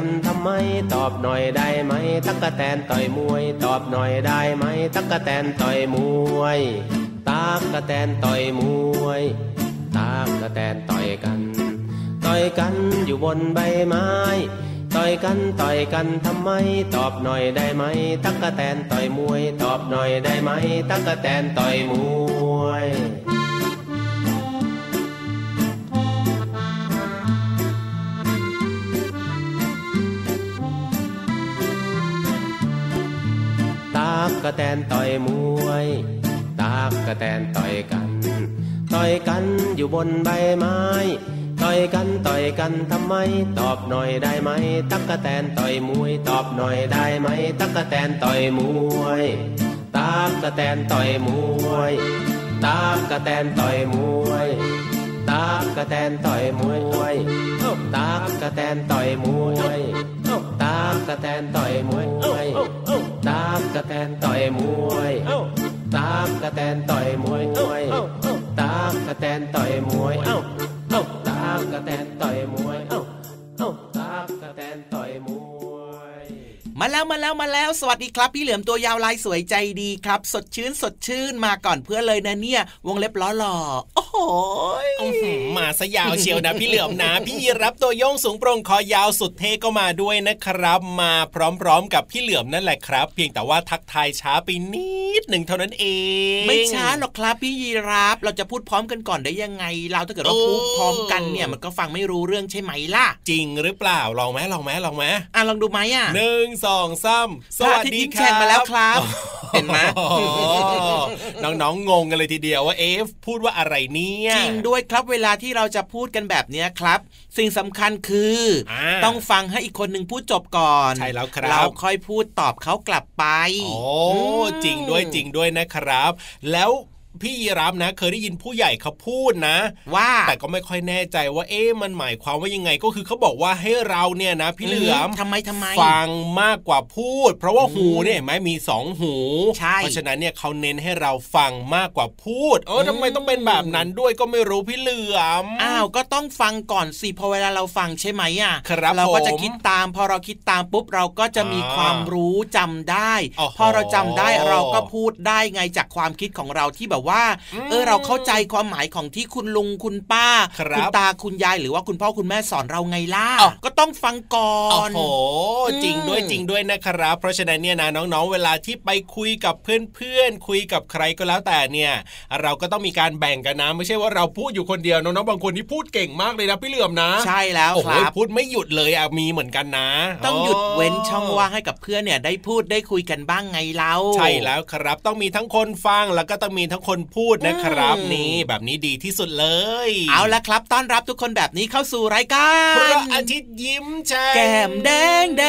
กันทำไมตอบหน่อยได้ไหม ตักกะแตนต่อยมวย ตอบหน่อยได้ไหม ตักกะแตนต่อยมวยตากกะแตนต่อยมวยตากกะแตนต่อยกัน ต่อยกันอยู่บนใบไม้ ต่อยกันต่อยกันทำไม ตอบหน่อยได้ไหม ตักกะแตนต่อยมวย ตอบหน่อยได้ไหม ตักกะแตนต่อยมวย กกะแตนต่อยมวย ตากกะแตนต่อยกัน ต่อยกันอยู่บนใบไม้ ต่อยกันต่อยกันทำไม ตอบหน่อยได้ไหม ตักกะแตนต่อยมวย ตอบหน่อยได้ไหม ตักกะแตนต่อยมวย ตากกะแตนต่อยมวย ตากกะแตนต่อยมวยตากกะแตนต่อยมวยตากกะแตนต่อยมวยตากกะแตนต่อยมวย ตากกะแตนต่อยมวยตากกะแตนต่อยมวยตากกะแตนต่อยมวยตากกะแตนต่อยมวยต มาแล้วมาแล้วมาแล้วสวัสดีครับ พี่เหลือมตัวยาวลายสวยใจดีครับ สดชื่นสดชื่นมาก่อนเพื่อนเลยนะเนี่ย วงเล็บล้อหล่อโอ้โหยอื้อหือมาซะยาวเชียวนะ พี่เหลือมนะพี่ยีรับตัวโยงสูงโปร่งคอยาวสุดเท่ก็มาด้วยนะครับ มาพร้อมๆกับพี่เหลือมนั่นแหละครับ เพียงแต่ว่าทักทายช้าไปนิดหนึ่งเท่านั้นเอง ไม่ช้าหรอกครับพี่ยีรับเราจะพูดพร้อมกันก่อนได้ยังไง เราถ้าเกิดเราพูดพร้อมกันเนี่ยมันก็ฟังไม่รู้เรื่องใช่ไหมล่ะ จริงหรือเปล่าลองไหมลองไหมลองไหมอะลองดูไหมอะหนึ่งสองสามสพระวัอาสทิตย์ดียิ้มคแฉ่รับงมาแล้วครับ เห็นไหมโอ้โหน้องๆงงกันเลยทีเดียวว่าเอฟพูดว่าอะไรเนี่ยจริงด้วยครับเวลาที่เราจะพูดกันแบบเนี้ยครับ สิ่งสำคัญคืออ่าต้องฟังให้อีกคนหนึ่งพูดจบก่อนใช่แล้วครับเราค่อยพูดตอบเขากลับไปโอ้มจริงด้วยจริงด้วยนะครับ แล้ว พี่ยีรับนะ เคยได้ยินผู้ใหญ่เขาพูดนะ ว่าแต่ก็ไม่ค่อยแน่ใจว่าเอ๊ะมันหมายความว่ายังไงก็คือเขาบอกว่าให้เราเนี่ยนะ พี่เหลือมทำไมทำไมฟังมากกว่าพูด เพราะว่าหูเนี่ยเห็นไหมมีสองหูใช่เพราะฉะนั้นเนี่ยเขาเน้นให้เราฟังมากกว่าพูด เออทำไมต้องเป็นแบบนั้นด้วยก็ไม่รู้พี่เหลือมอ้าวก็ต้องฟังก่อนสิพอเวลาเราฟังใช่ไหมอะครับเราก็จะผมคิดตาม พอเราคิดตามปุ๊บเราก็จะมีอ่าความรู้จำได้โอ้โหพอเราจำได้เราก็พูดได้ไงจากความคิดของเราที่แบบว่า เออเราเข้าใจความหมายของที่คุณลุงคุณป้าครับณตาคุณยายหรือว่าคุณพ่อคุณแม่สอนเราไงล่ะอ้าวก็ต้องฟังก่อโอ้นโหอืมจริงด้วยจริงด้วยนะครับ เพราะฉะนั้นเนี่ยนะน้องๆ เวลาที่ไปคุยกับเพื่อนๆคุยกับใครก็แล้วแต่เนี่ย เราก็ต้องมีการแบ่งกันนะ ไม่ใช่ว่าเราพูดอยู่คนเดียวน้องๆบางคนที่พูดเก่งมากเลยนะพี่เหลือมนะ ใช่แล้วโอ้คโหรับพูดไม่หยุดเลยอะมีเหมือนกันนะ ต้องหยุดเว้นช่องว่างให้กับเพื่อนเนี่ยได้พูดได้คุยกันบ้างไงเล่าใช่แล้วครับต้องมีทั้งคนฟังแล้วก็ต้องมีทั้งคนพูดนะครับอืมนี่แบบนี้ดีที่สุดเลย เอาละครับ ต้อนรับทุกคนแบบนี้เข้าสู่รายกาพรระอาทิตย์ยิ้มแฉ่งแก้มแดงแด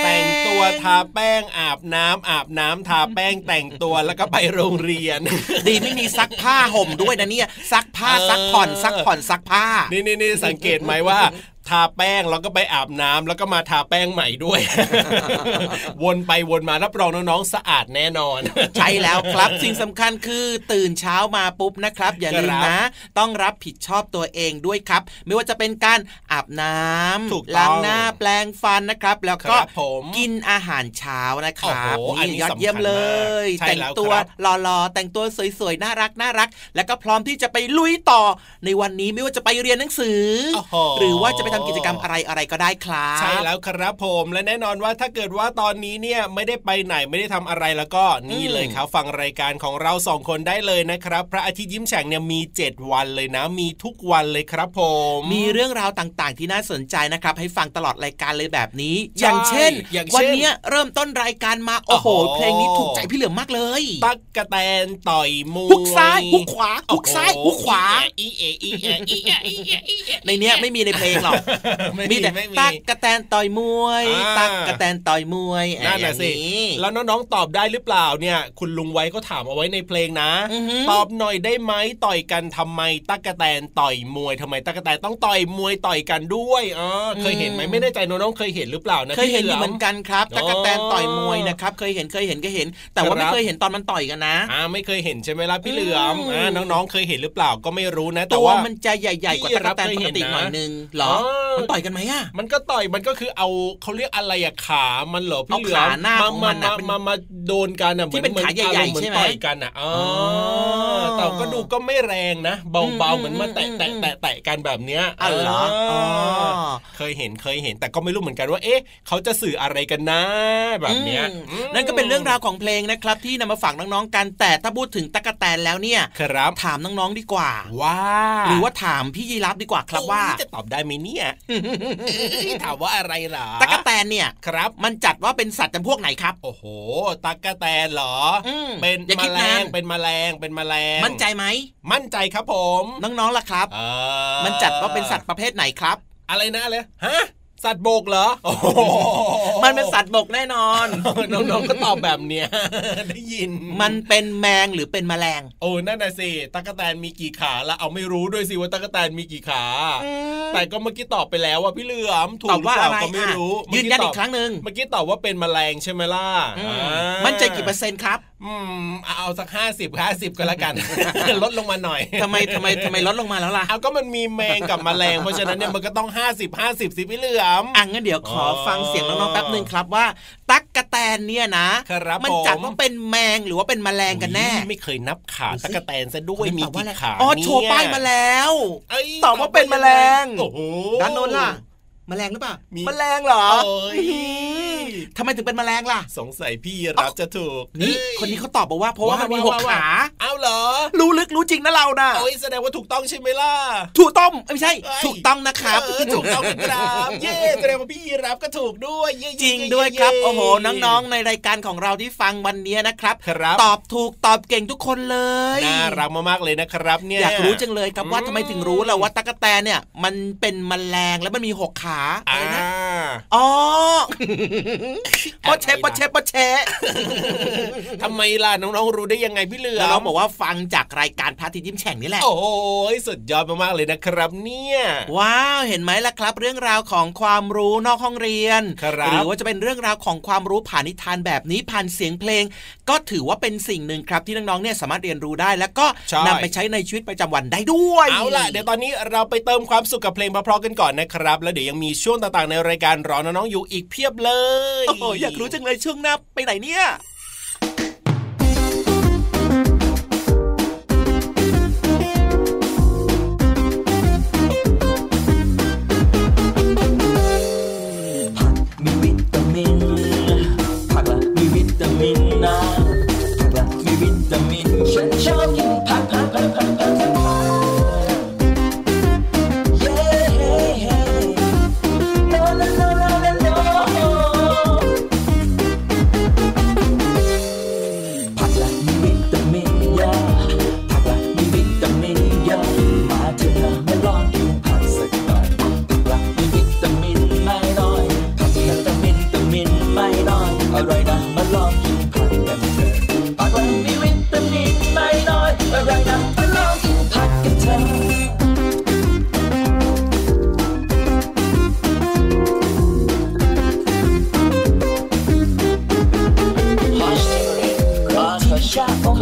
งแต่งตัวทาแป้งอาบน้ำอาบน้ำทาแป้งแต่งตัวแล้วก็ไปโรงเรียน ดีไม่มีซักผ้าห่มด้วยนะเนี่ยซักผ้าเออซักผ่อนซักผ่อนซักผ้านี่นี่นี่สังเกตไหมว่า ทาแป้งแล้วก็ไปอาบน้ำแล้วก็มาทาแป้งใหม่ด้วย วนไปวนมารับรองน้องๆสะอาดแน่นอน ใช่แล้วครับสิ่งสำคัญคือตื่นเช้ามาปุ๊บนะครับ อย่าลืมครับนะ ต้องรับผิดชอบตัวเองด้วยครับ ไม่ว่าจะเป็นการอาบน้ถูกำต้องล้างหน้าแปลงฟันนะครับ แล้วก็ครับผมกินอาหารเช้านะครับโอ้โหอันนี้ยอดเยี่ยมเลยสำคัญมากใช่แต่งแล้วตัวครับหล่อๆแต่งตัวสวยๆน่ารักน่ารัก แล้วก็พร้อมที่จะไปลุยต่อในวันนี้ไม่ว่าจะไปเรียนหนังสือโอ้โหหรือว่าจะไปทำกิจกรรมอะไรอะไรก็ได้ครับใช่แล้วครับผมและแน่นอนว่าถ้าเกิดว่าตอนนี้เนี่ยไม่ได้ไปไหนไม่ได้ทำอะไรแล้วก็นี่เลยครับฟังรายการของเราสองคนได้เลยนะครับ พระอาทิตย์ยิ้มแฉ่งเนี่ยมี 7 วันเลยนะ มีทุกวันเลยครับผม มีเรื่องราวต่างๆ ที่น่าสนใจนะครับ ให้ฟังตลอดรายการเลยแบบนี้ใช่อย่างเช่นอย่างเช่น วันเนี้ยเริ่มต้นรายการมาโอ้โหโอ้โห เพลงนี้ถูกใจพี่เหลือมมากเลย ตักกะแตนต่อยมวยฮุกซ้ายฮุกขวาฮุกซ้ายโอ้โฮุกขวาอีเออีเออีเออีเออีเอในเนี้ยไม่มีในเพลงหรอกไม่มีแต่ไม่มีตักกะแตนต่อยมวยอ่าตักกะแตนต่อยมวยนั่นแหละสิอย่างนี้แล้วน้องๆตอบได้หรือเปล่าเนี่ย คุณลุงไว้ก็ถามเอาไว้ในเพลงนะอือหือตอบหน่อยได้ไหมต่อยกันทำไม ตักกะแตนต่อยมวยทำไม ตักกะแตนต้องต่อยมวยต่อยกันด้วยอ๋อเคยเห็นไหมไม่แน่ใจน้องๆเคยเห็นหรือเปล่านะเคยเห็นอยู่พี่เหมือนกันครับอ๋อตักกะแตนต่อยมวยนะครับเคยเห็นเคยเห็นก็เห็น แต่ว่าครับไม่เคยเห็นตอนมันต่อยกันนะอ่าไม่เคยเห็นใช่ไหมล่ะพี่เหลือมอืมอ่าน้องๆเคยเห็นหรือเปล่าก็ไม่รู้นะ แต่ตัวว่ามันจะใหญ่ๆกว่าพี่ตั๊กแตนรับเคยปเห็กนตินะหน่อยนึงเหรออ๋อมันต่อยกันไหมอะมันก็ต่อยมันก็คือเอาเขาเรียกอะไรอะขามันเหรอพี่เหลือเอาขาหน้ามาของมันมาอะเป็นมามาโดนกันอะที่เป็นขาใหญ่ๆอารมณ์เมือนใช่ไหมต่อยกันอะอ๋อออแต่ก็ดูก็ไม่แรงนะเบาอืมๆเหมือนมาแตะอืมแตะแตะแตะกันแบบเนี้ยอ๋อเหรออ๋อเคยเห็นเคยเห็นแต่ก็ไม่รู้เหมือนกันว่า เอ๊ะ เขาจะสื่ออะไรกันนะ แบบเนี้ยอืมอืมนั่นก็เป็นเรื่องราวของเพลงนะครับ ที่นำมาฝากน้องๆกันแต่ถ้าพูดถึงตั๊กแตนแล้วเนี่ยครับถามน้องๆดีกว่าว่า หรือว่าถามพี่ยีรับดีกว่าครับว่าโอ้ยจะตอบได้ไหมเนี่ยถามว่าอะไรเหรอตั๊กแตนเนี่ยครับ มันจัดว่าเป็นสัตว์จำพวกไหนครับ โอ้โหตักกะแตนเหรออมเป็นอย่าแมคิดลนางนเป็นแมลงเป็นแมลง มั่นใจไหม มั่นใจครับผม น้องๆล่ะครับเออมันจัดว่าเป็นสัตว์ประเภทไหนครับ อะไรนะเลยฮะ สัตว์บกเหรอโอ้โหมันเป็นสัตว์บกแน่นอน น้องๆก็ตอบแบบเนี้ยได้ยิน มันเป็นแมงหรือเป็นแมลง โอ้นั่นน่ะสิ ตั๊กแตนมีกี่ขาแล้วเอาไม่รู้ด้วยสิว่าตั๊กแตนมีกี่ขา แต่ก็เมื่อกี้ตอบไปแล้วว่าพี่เหลือมถูกตอบหรือว่าเปล่าอะไรก็ไม่รู้อะยืนยันอีกครั้งหนึ่ง เมื่อกี้ตอบว่าเป็นแมลงใช่ไหมล่ะอืมอ่ามั่นใจกี่เปอร์เซ็นต์ครับ อืมเอาสักห้าสิบห้าสิบก็แล้วกันลดลงมาหน่อยทำไมทำไมทำไมลดลงมาแล้วล่ะเอาก็มันมีแมงกับแมลงเพราะฉะนั้นเนี่ยมันก็ต้อง50 50สิพี่เหลือมอะงั้นเดี๋ยวขอฟังเสียงน้องๆแป๊บหนึ่งครับว่า ตั๊กกะแตนเนี่ยนะครับมันจัดผมว่าเป็นแมงหรือว่าเป็นแมลงกันแน่อุ๊ยไม่เคยนับขาดูสิตะกะแตนซะด้วยมีตอบว่ากี่อะไรขาอ๋อเนี่ยโชว์ป้ายมาแล้วเอ้ยตอบว่าเป็นแมลงโอ้โหด้านโน้นล่ะแมลงหรือเปล่ามีแมลงเหรอโอ้ยอื้อหือ ทำไมถึงเป็นแมลงล่ะ สงสัยพี่รับจะถูก นี่อ้ยคนนี้เขาตอบบอกว่าเพราะว่ามันมีหกว่ขาเอาเหรอ รู้ลึกรู้จริงนะเรานะโอ้ยแสดงว่าถูกต้องใช่ไหมล่ะ ถูกต้องไม่ใช่เอ้ยถูกต้องนะครับเออถูกต้องครับเย้แสดงว่าพี่รับก็ถูกด้วยเย้ๆๆๆจริงด้วยครับโอ้โหน้องๆในรายการของเราที่ฟังวันนี้นะครับครับ ตอบถูกตอบเก่งทุกคนเลยน่ารักมากๆเลยนะครับ เนี่ยอยากรู้จังเลยครับว่าอืมทำไมถึงรู้ล่ะว่าตั๊กแตนเนี่ย มันเป็นแมลงแล้วมันมีหกขาอะอ่าไรนะ อ๋อปะเชะปะเชะปะเชะทำไมล่ะน้องๆรู้ได้ยังไงพี่เหลือแล้วมน้องบอกว่าฟังจากรายการพระอาทิตย์ยิ้มแฉ่งนี่แหละ โอ้ยสุดยอดมากๆเลยนะครับ เนี่ย ว้าวเห็นไหมล่ะครับ เรื่องราวของความรู้นอกห้องเรียนครับหรือว่าจะเป็นเรื่องราวของความรู้ผ่านนิทานแบบนี้ผ่านเสียงเพลง ก็ถือว่าเป็นสิ่งหนึ่งครับที่น้องๆเนี่ยสามารถเรียนรู้ได้ แล้วก็ใช่นำไปใช้ในชีวิตประจำวันได้ด้วยเอาล่ะเดี๋ยวตอนนี้เราไปเติมความสุขกับเพลงเพราะๆกันก่อนนะครับ แล้วเดี๋ยวยังมีช่วงต่างๆในรายการรอน้องๆอยู่อีกเพียบเลย โอ้โหอยากรู้จังเลยช่วงหน้าไปไหนเนี่ย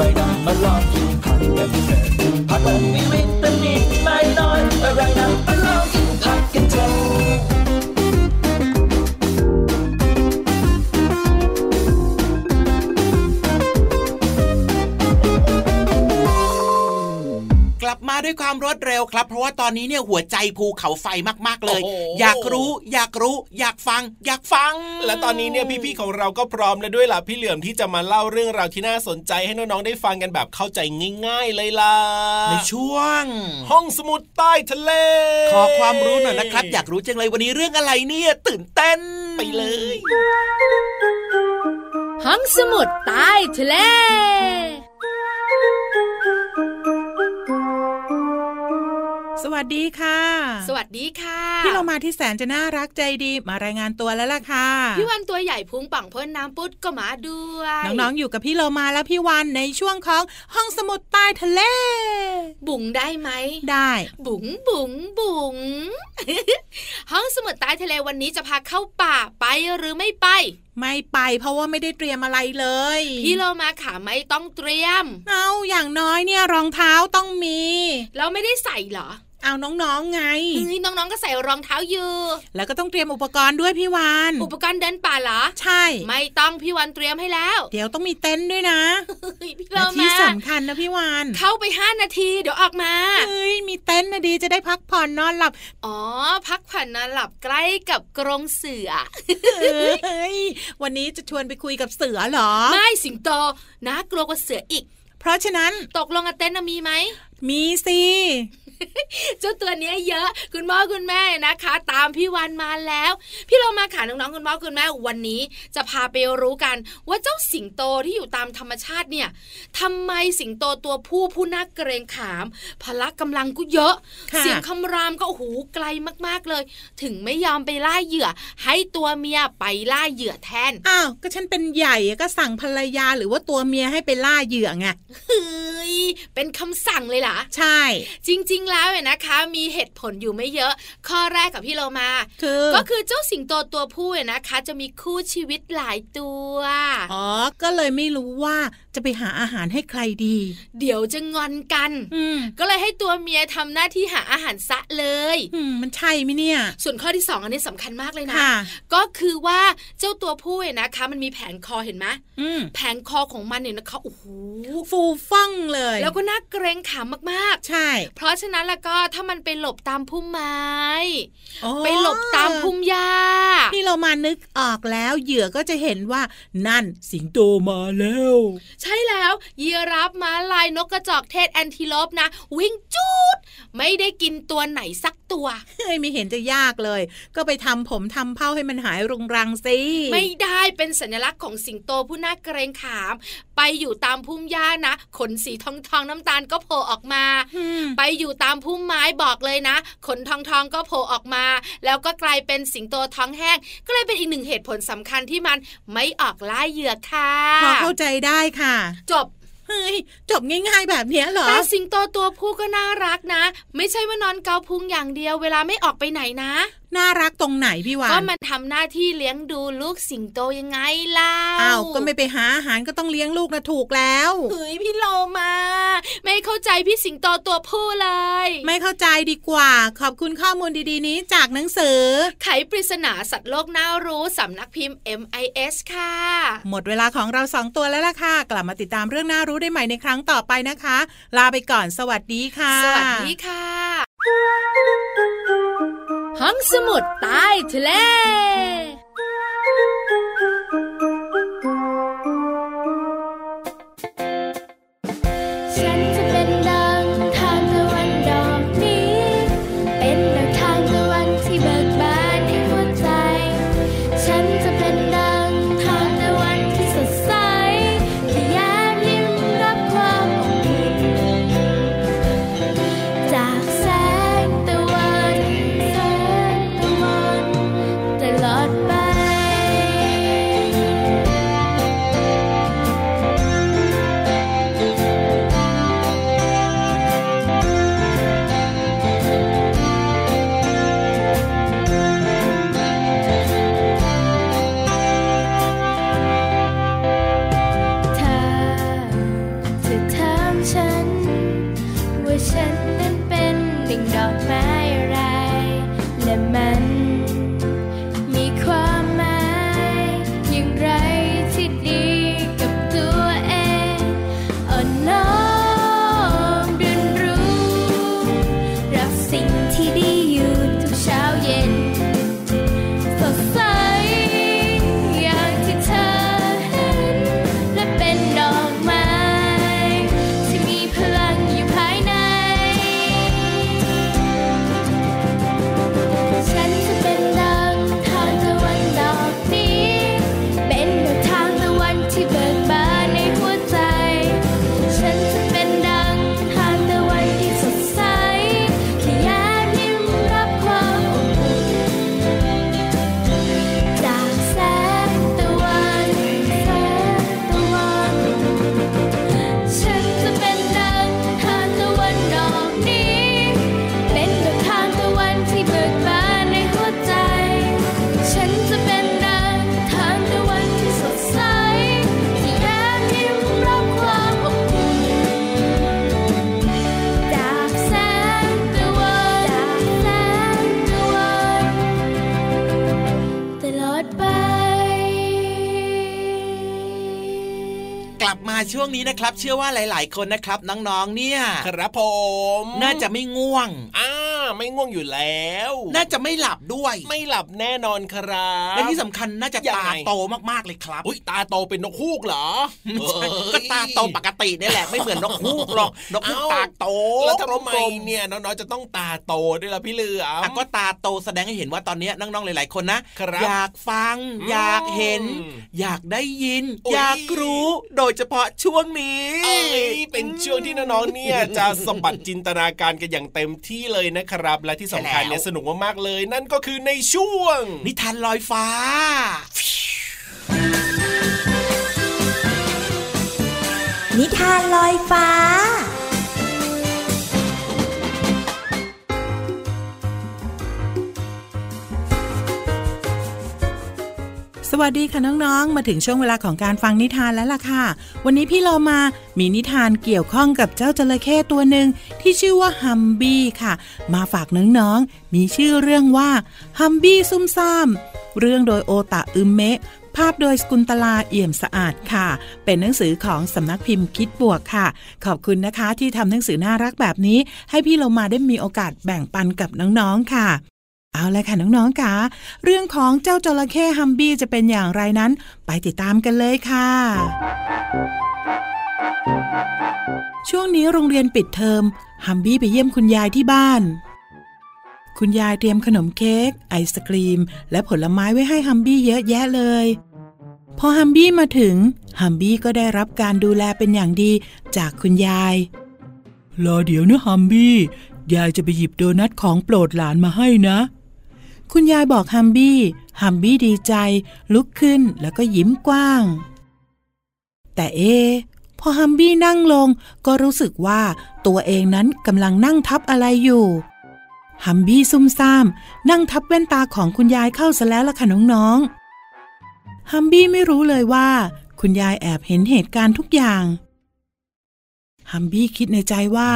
อยอร่อยนะมาลองกินผั มาด้วยความรวดเร็วครับ เพราะว่าตอนนี้เนี่ยหัวใจภูเขาไฟมากๆเลยโอ้โหอยากรู้ อยากรู้ อยากฟัง อยากฟัง และตอนนี้เนี่ยพี่ๆของเราก็พร้อมแล้วด้วยล่ะพี่เหลือมที่จะมาเล่าเรื่องราวที่น่าสนใจให้น้องๆได้ฟังกันแบบเข้าใจง่าย ๆ เลยล่ะในช่วง ห้องสมุดใต้ทะเล ขอความรู้หน่อยนะครับ อยากรู้จังเลยวันนี้เรื่องอะไรเนี่ยตื่นเต้นไปเลย ห้องสมุดใต้ทะเล สวัสดีค่ะ สวัสดีค่ะ พี่เรามาที่แสนจะน่ารักใจดีมารายงานตัวแล้วล่ะค่ะ พี่วันตัวใหญ่พุงป่องพ่นน้ำปุดก็มาด้วย น้องๆ อยู่กับพี่เรามาและพี่วันในช่วงของห้องสมุดใต้ทะเล บุ๋งได้ไหม ได้ บุ๋งบุ๋งบุ๋งห้องสมุดใต้ทะเลวันนี้จะพาเข้าป่าไปหรือไม่ไปไม่ไปเพราะว่าไม่ได้เตรียมอะไรเลย พี่โลมาขาไม่ต้องเตรียม เอาอย่างน้อยเนี่ยรองเท้าต้องมีแล้วไม่ได้ใส่เหรอ เอาน้องๆไงเฮ้ยน้องๆก็ใส่รองเท้าอยู่แล้วก็ต้องเตรียมอุปกรณ์ด้วยพี่วานอุปกรณ์เดินป่าเหรอ ใช่ ไม่ต้องพี่วันเตรียมให้แล้ว เดี๋ยวต้องมีเต็นท์ด้วยนะเฮ้ยพี่โลและที่มาสำคัญนะพี่วานเข้าไปห้านาทีเดี๋ยวออกมาเฮ้ยมีเต็นท์นะดีจะได้พักผ่อนนอนหลับ อ๋อ พักผ่อนนอนหลับใกล้กับกรงเสือเฮ้ยวันนี้จะชวนไปคุยกับเสือเหรอ ไม่สิงโตนะกลัวกว่าเสืออีกเพราะฉะนั้นตกลงกับเต้นท์น่ะมีไหม มีสิเจ้าตัวเนี้ยเยอะ คุณพ่อคุณแม่นะคะ ตามพี่วันมาแล้ว พี่เรามาขาน้องๆคุณพ่อคุณแม่วันนี้จะพาไปรู้กัน ว่าเจ้าสิงโตที่อยู่ตามธรรมชาติเนี่ยทำไมสิงโตตัวผู้ผู้น่าเกรงขาม พละกำลังก็เยอะค่ะเสียงคำรามก็โอ้โหไกลมากๆเลย ถึงไม่ยอมไปล่าเหยื่อ ให้ตัวเมียไปล่าเหยื่อแทนอ้าวก็ฉันเป็นใหญ่ก็สั่งภรรยาหรือว่าตัวเมียให้ไปล่าเหยื่อไงเฮ้ยเป็นคำสั่งเลยล่ะใช่ จริง ๆ แล้วเนี่ยนะคะ มีเหตุผลอยู่ไม่เยอะ ข้อแรกกับพี่เรามาคือก็คือเจ้าสิงโตตัวผู้เนี่ยนะคะ จะมีคู่ชีวิตหลายตัว อ๋อ ก็เลยไม่รู้ว่าจะไปหาอาหารให้ใครดี เดี๋ยวจะงอนกันอืมก็เลยให้ตัวเมียทำหน้าที่หาอาหารซะเลยอืมมันใช่ไหมเนี่ย ส่วนข้อที่สองอันนี้สำคัญมากเลยนะค่ะก็คือว่าเจ้าตัวผู้เนี่ยนะคะ มันมีแผงคอเห็นไหมอืมแผงคอของมันเนี่ยนะคะโอ้โหฟูฟ่องเลย แล้วก็น่าเกรงขามมากใช่ๆเพราะฉะนั้นแล้วก็ถ้ามันไปหลบตามพุ่มไม้อ๋อไปหลบตามพุ่มหญ้าที่เรามานึกออกแล้วเหยื่อก็จะเห็นว่านั่นสิงโตมาแล้วใช่แล้วยีราบม้าลายนกกระจอกเทศแอนทิโลปนะ วิ่งจูด ไม่ได้กินตัวไหนสัก ตัวเฮ้ยไม่เห็นจะยากเลย ก็ไปทำผมทำเผ้าให้มันหายรุงรังสิไม่ได้เป็นสัญลักษณ์ของสิงโตผู้น่าเกรงขาม ไปอยู่ตามพุ่มหญ้านะ ขนสีทองทองๆน้ำตาลก็โผล่ออกมาอืมไปอยู่ตามพุ่มไม้บอกเลยนะ ขนทองทองๆก็โผล่ออกมา แล้วก็กลายเป็นสิงโตท้องแห้ง ก็เลยเป็นอีกหนึ่งเหตุผลสำคัญที่มันไม่ออกล่าเหยื่อค่ะพอเข้าใจได้ค่ะ จบ เฮ้ยจบง่ายๆแบบนี้เหรอแต่สิงโตตัวผู้ก็น่ารักนะ ไม่ใช่ว่านอนเกาพุงอย่างเดียว เวลาไม่ออกไปไหนนะ น่ารักตรงไหนพี่วาก็นมันทำหน้าที่เลี้ยงดูลูกสิงโตยังไงเล่าอ้าวก็ไม่ไปหาอาหารก็ต้องเลี้ยงลูกนะถูกแล้วเฮ้ยพี่โลมาไม่เข้าใจพี่สิงโตตัวผู้เลย ไม่เข้าใจดีกว่า ขอบคุณข้อมูลดีๆนี้จากหนังสือ ไขปริศนาสัตว์โลกน่ารู้สำนักพิมพ์ MIS ค่ะ หมดเวลาของเราสองตัวแล้วล่ะค่ะ กลับมาติดตามเรื่องน่ารู้ได้ใหม่ในครั้งต่อไปนะคะ ลาไปก่อนสวัสดีค่ะ สวัสดีค่ะ ห้องสมุดใต้ทะเล ฉัน ว่าฉันนั้นเป็นหนึ่งดอกไม้ นี้นะครับ เชื่อว่าหลาย ๆ คนนะครับน้องๆเนี่ย ครับผม น่าจะไม่ง่วง อ่า ไม่ง่วงอยู่แล้ว น่าจะไม่หลับด้วย ไม่หลับแน่นอนครับและที่สำคัญน่าจะยังตาไงโตมากๆเลยครับอุ้ยตาโตเป็นนกฮูกเหรอไม่ใช่เอ้ยก็ตาโตปกตินี่แหละไม่เหมือนนกฮูกหรอกนกฮูกเอ้าตาโตแล้วทำไมกลมๆเนี่ยน้องๆจะต้องตาโตด้วยล่ะพี่เหลือมอะก็ตาโตแสดงให้เห็นว่าตอนนี้น้องๆหลายๆคนนะครับอยากฟังอืมอยากเห็น อยากได้ยินอุ๊ยอยากรู้โดยเฉพาะช่วงนี้เอ้ยเป็นช่วงที่น้องๆเนี่ยจะสมบัติจินตนาการกันอย่างเต็มที่เลยนะครับและที่สำคัญเนี่ยสนุกมากๆเลย นั่นก็คือในช่วง นิทานลอยฟ้านิทานลอยฟ้า สวัสดีค่ะน้องๆ มาถึงช่วงเวลาของการฟังนิทานแล้วล่ะค่ะ วันนี้พี่เรามามีนิทานเกี่ยวข้องกับเจ้าจระเข้ตัวหนึ่งที่ชื่อว่าฮัมบี้ค่ะ มาฝากน้องๆ มีชื่อเรื่องว่าฮัมบี้ซุ่มซ่าม เรื่องโดยโอตะอึมเมะ ภาพโดยสกุลตลาเอี่ยมสะอาดค่ะ เป็นหนังสือของสำนักพิมพ์คิดบวกค่ะ ขอบคุณนะคะที่ทำหนังสือน่ารักแบบนี้ ให้พี่เรามาได้มีโอกาสแบ่งปันกับน้องๆ ค่ะ เอาลยค่ะน้องๆค่ะเรื่องของเจ้าจระเข้ฮัมบี้จะเป็นอย่างไรนั้น ไปติดตามกันเลยค่ะ ช่วงนี้โรงเรียนปิดเทอมฮัมบี้ไปเยี่ยมคุณยายที่บ้าน คุณยายเตรียมขนมเค้กไอศกรีม และผลไม้ไว้ให้ฮัมบี้เยอะแยะเลย พอฮัมบี้มาถึงฮัมบี้ก็ได้รับการดูแลเป็นอย่างดีจากคุณยายรอเดี๋ยวนะฮัมบี้ยายจะไปหยิบโดนัทของโปรดหลานมาให้นะ คุณยายบอกฮัมบี้ ฮัมบี้ดีใจ ลุกขึ้นแล้วก็ยิ้มกว้าง แต่เอ พอฮัมบี้นั่งลงก็รู้สึกว่าตัวเองนั้นกำลังนั่งทับอะไรอยู่ ฮัมบี้ซุ่มซ่าม นั่งทับแว่นตาของคุณยายเข้าซะแล้วล่ะค่ะน้องๆ ฮัมบี้ไม่รู้เลยว่า คุณยายแอบเห็นเหตุการณ์ทุกอย่างฮัมบี้คิดในใจว่า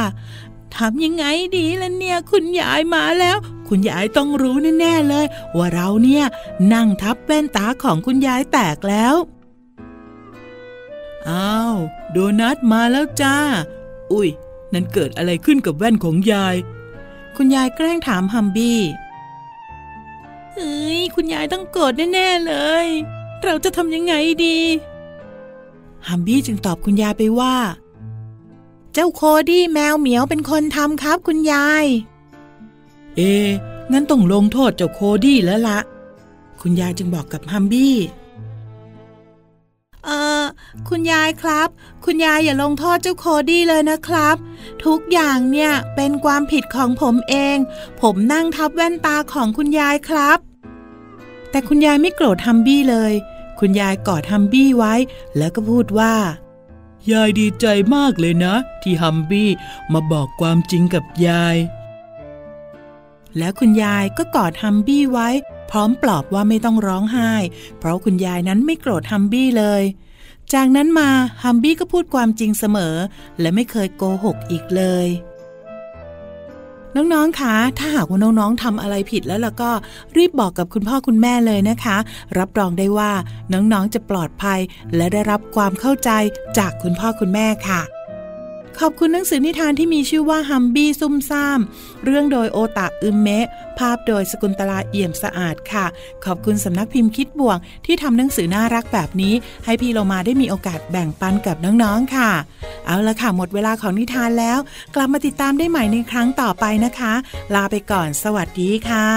ทำยังไงดีล่ะเนี่ย คุณยายมาแล้ว คุณยายต้องรู้แน่ๆเลย ว่าเราเนี่ยนั่งทับแว่นตาของคุณยายแตกแล้วอ้าวโดนัทมาแล้วจ้า อุ้ยนั่นเกิดอะไรขึ้นกับแว่นของยาย คุณยายแกล้งถามฮัมบี้เฮ้ยคุณยายต้องโกรธแน่ๆเลย เราจะทำยังไงดีฮัมบี้จึงตอบคุณยายไปว่า เจ้าโคดี้แมวเหมียวเป็นคนทำครับคุณยาย เอ๊ะงั้นต้องลงโทษเจ้าโคดี้แล้วละ คุณยายจึงบอกกับฮัมบี้เออคุณยายครับ คุณยายอย่าลงโทษเจ้าโคดี้เลยนะครับ ทุกอย่างเนี่ยเป็นความผิดของผมเอง ผมนั่งทับแว่นตาของคุณยายครับ แต่คุณยายไม่โกรธฮัมบี้เลย คุณยายกอดฮัมบี้ไว้ แล้วก็พูดว่า ยายดีใจมากเลยนะ ที่ฮัมบี้มาบอกความจริงกับยาย แล้วคุณยายก็กอดฮัมบี้ไว้ พร้อมปลอบว่าไม่ต้องร้องไห้ เพราะคุณยายนั้นไม่โกรธฮัมบี้เลย จากนั้นมาฮัมบี้ก็พูดความจริงเสมอ และไม่เคยโกหกอีกเลย น้องๆคะถ้าหากว่าน้องๆทำอะไรผิดแล้วล่ะก็รีบบอกกับคุณพ่อคุณแม่เลยนะคะ รับรองได้ว่าน้องๆจะปลอดภัย และได้รับความเข้าใจจากคุณพ่อคุณแม่ค่ะ ขอบคุณหนังสือนิทานที่มีชื่อว่าฮัมบี้ซุ่มซ่าม เรื่องโดยโอตะอึมเมะ ภาพโดยสกุลตลาเอี่ยมสะอาดค่ะ ขอบคุณสำนักพิมพ์คิดบวกที่ทำหนังสือน่ารักแบบนี้ ให้พี่โลมาได้มีโอกาสแบ่งปันกับน้องๆค่ะ เอาละค่ะ หมดเวลาของนิทานแล้ว กลับมาติดตามได้ใหม่ในครั้งต่อไปนะคะ ลาไปก่อน สวัสดีค่ะ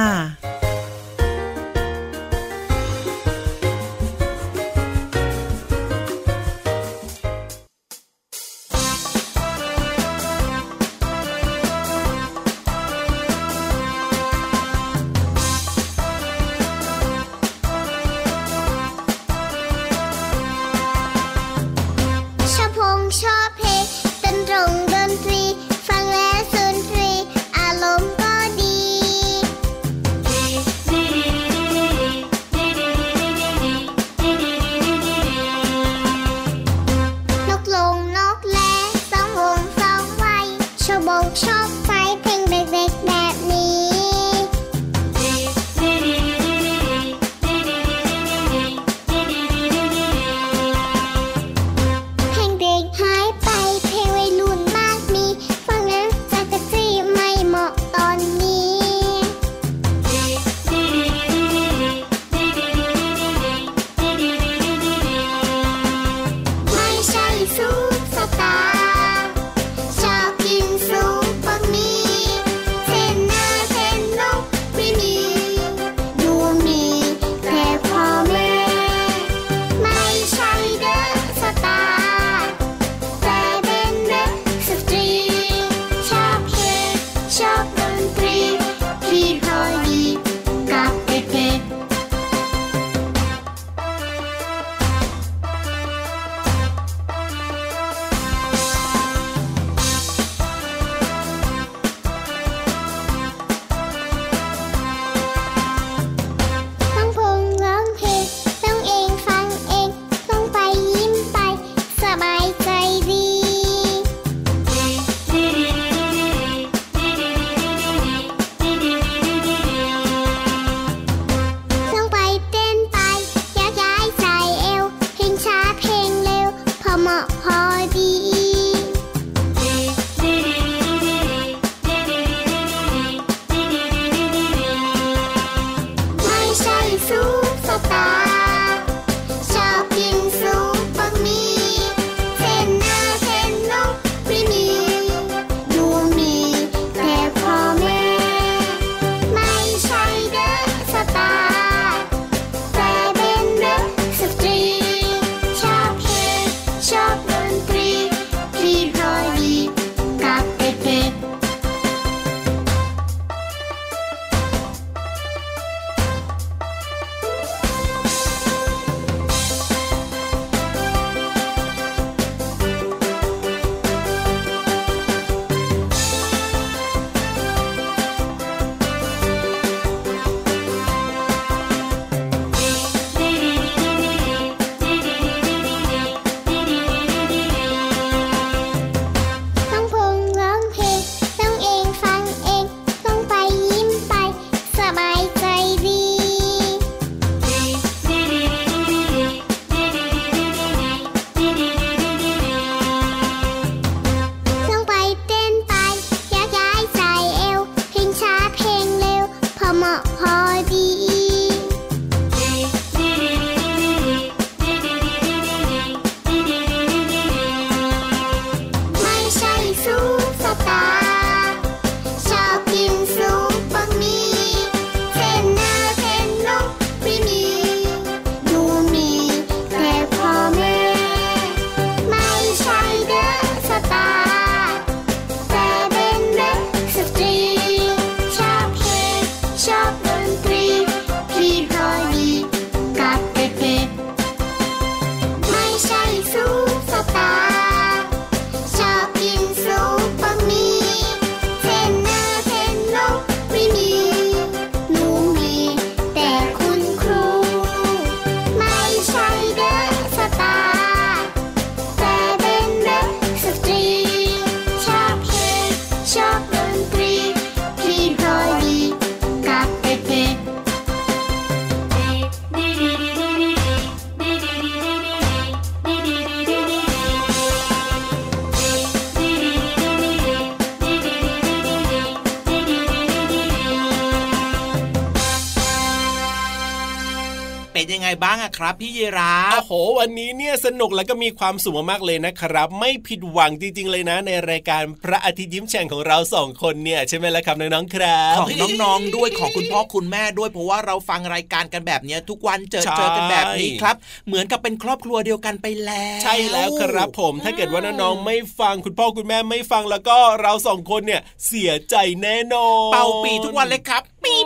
ครับพี่ยีราฟโอ้โห วันนี้เนี่ยสนุกแล้วก็มีความสุขมากๆเลยนะครับ ไม่ผิดหวังจริงๆเลยนะ ในรายการพระอาทิตย์ยิ้มแฉ่งของเราสองคนเนี่ยใช่ไหมล่ะครับน้องๆครับของน้องๆด้วยของคุณพ่อคุณแม่ด้วยเพราะว่าเราฟังรายการกันแบบเนี้ยทุกวันเจอใช่เจอกันแบบนี้ครับ เหมือนกับเป็นครอบครัวเดียวกันไปแล้วใช่แล้วครับผมถ้าเกิดว่าน้องๆไม่ฟังคุณพ่อคุณแม่ไม่ฟังแล้วก็เราสองคนเนี่ยเสียใจแน่นอนเป่าปีทุกวันเลยครับ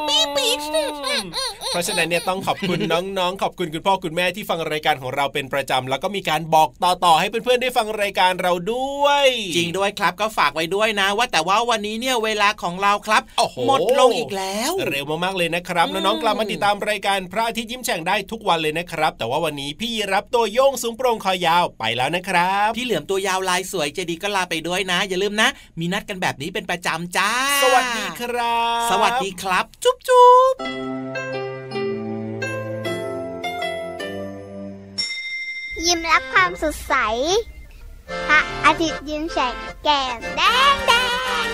ปีปีปีเพราะฉะนั้นเนี่ยต้องขอบคุณน้องๆ ขอบคุณคุณพ่อคุณแม่ที่ฟังรายการของเราเป็นประจำแล้วก็มีการบอกต่อๆให้เพื่อนๆได้ฟังรายการเราด้วย จริงด้วยครับก็ฝากไว้ด้วยนะ ว่าแต่ว่าวันนี้เนี่ยเวลาของเราครับโอ้โหหมดลงอีกแล้ว เร็วมากๆเลยนะครับน้องๆกลับมาติดตามรายการพระอาทิตย์ยิ้มแฉ่งได้ทุกวันเลยนะครับ แต่ว่าวันนี้พี่รับตัวโยงสูงโปร่งคอยาวไปแล้วนะครับพี่เหลือมตัวยาวลายสวยเจดีก็ลาไปด้วยนะ อย่าลืมนะ มีนัดกันแบบนี้เป็นประจำจ้า สวัสดีครับ สวัสดีครับจุ๊บจุ๊บยิ้มรับความสดใส พระอาทิตย์ยิ้มแฉกแก้มแดงแดง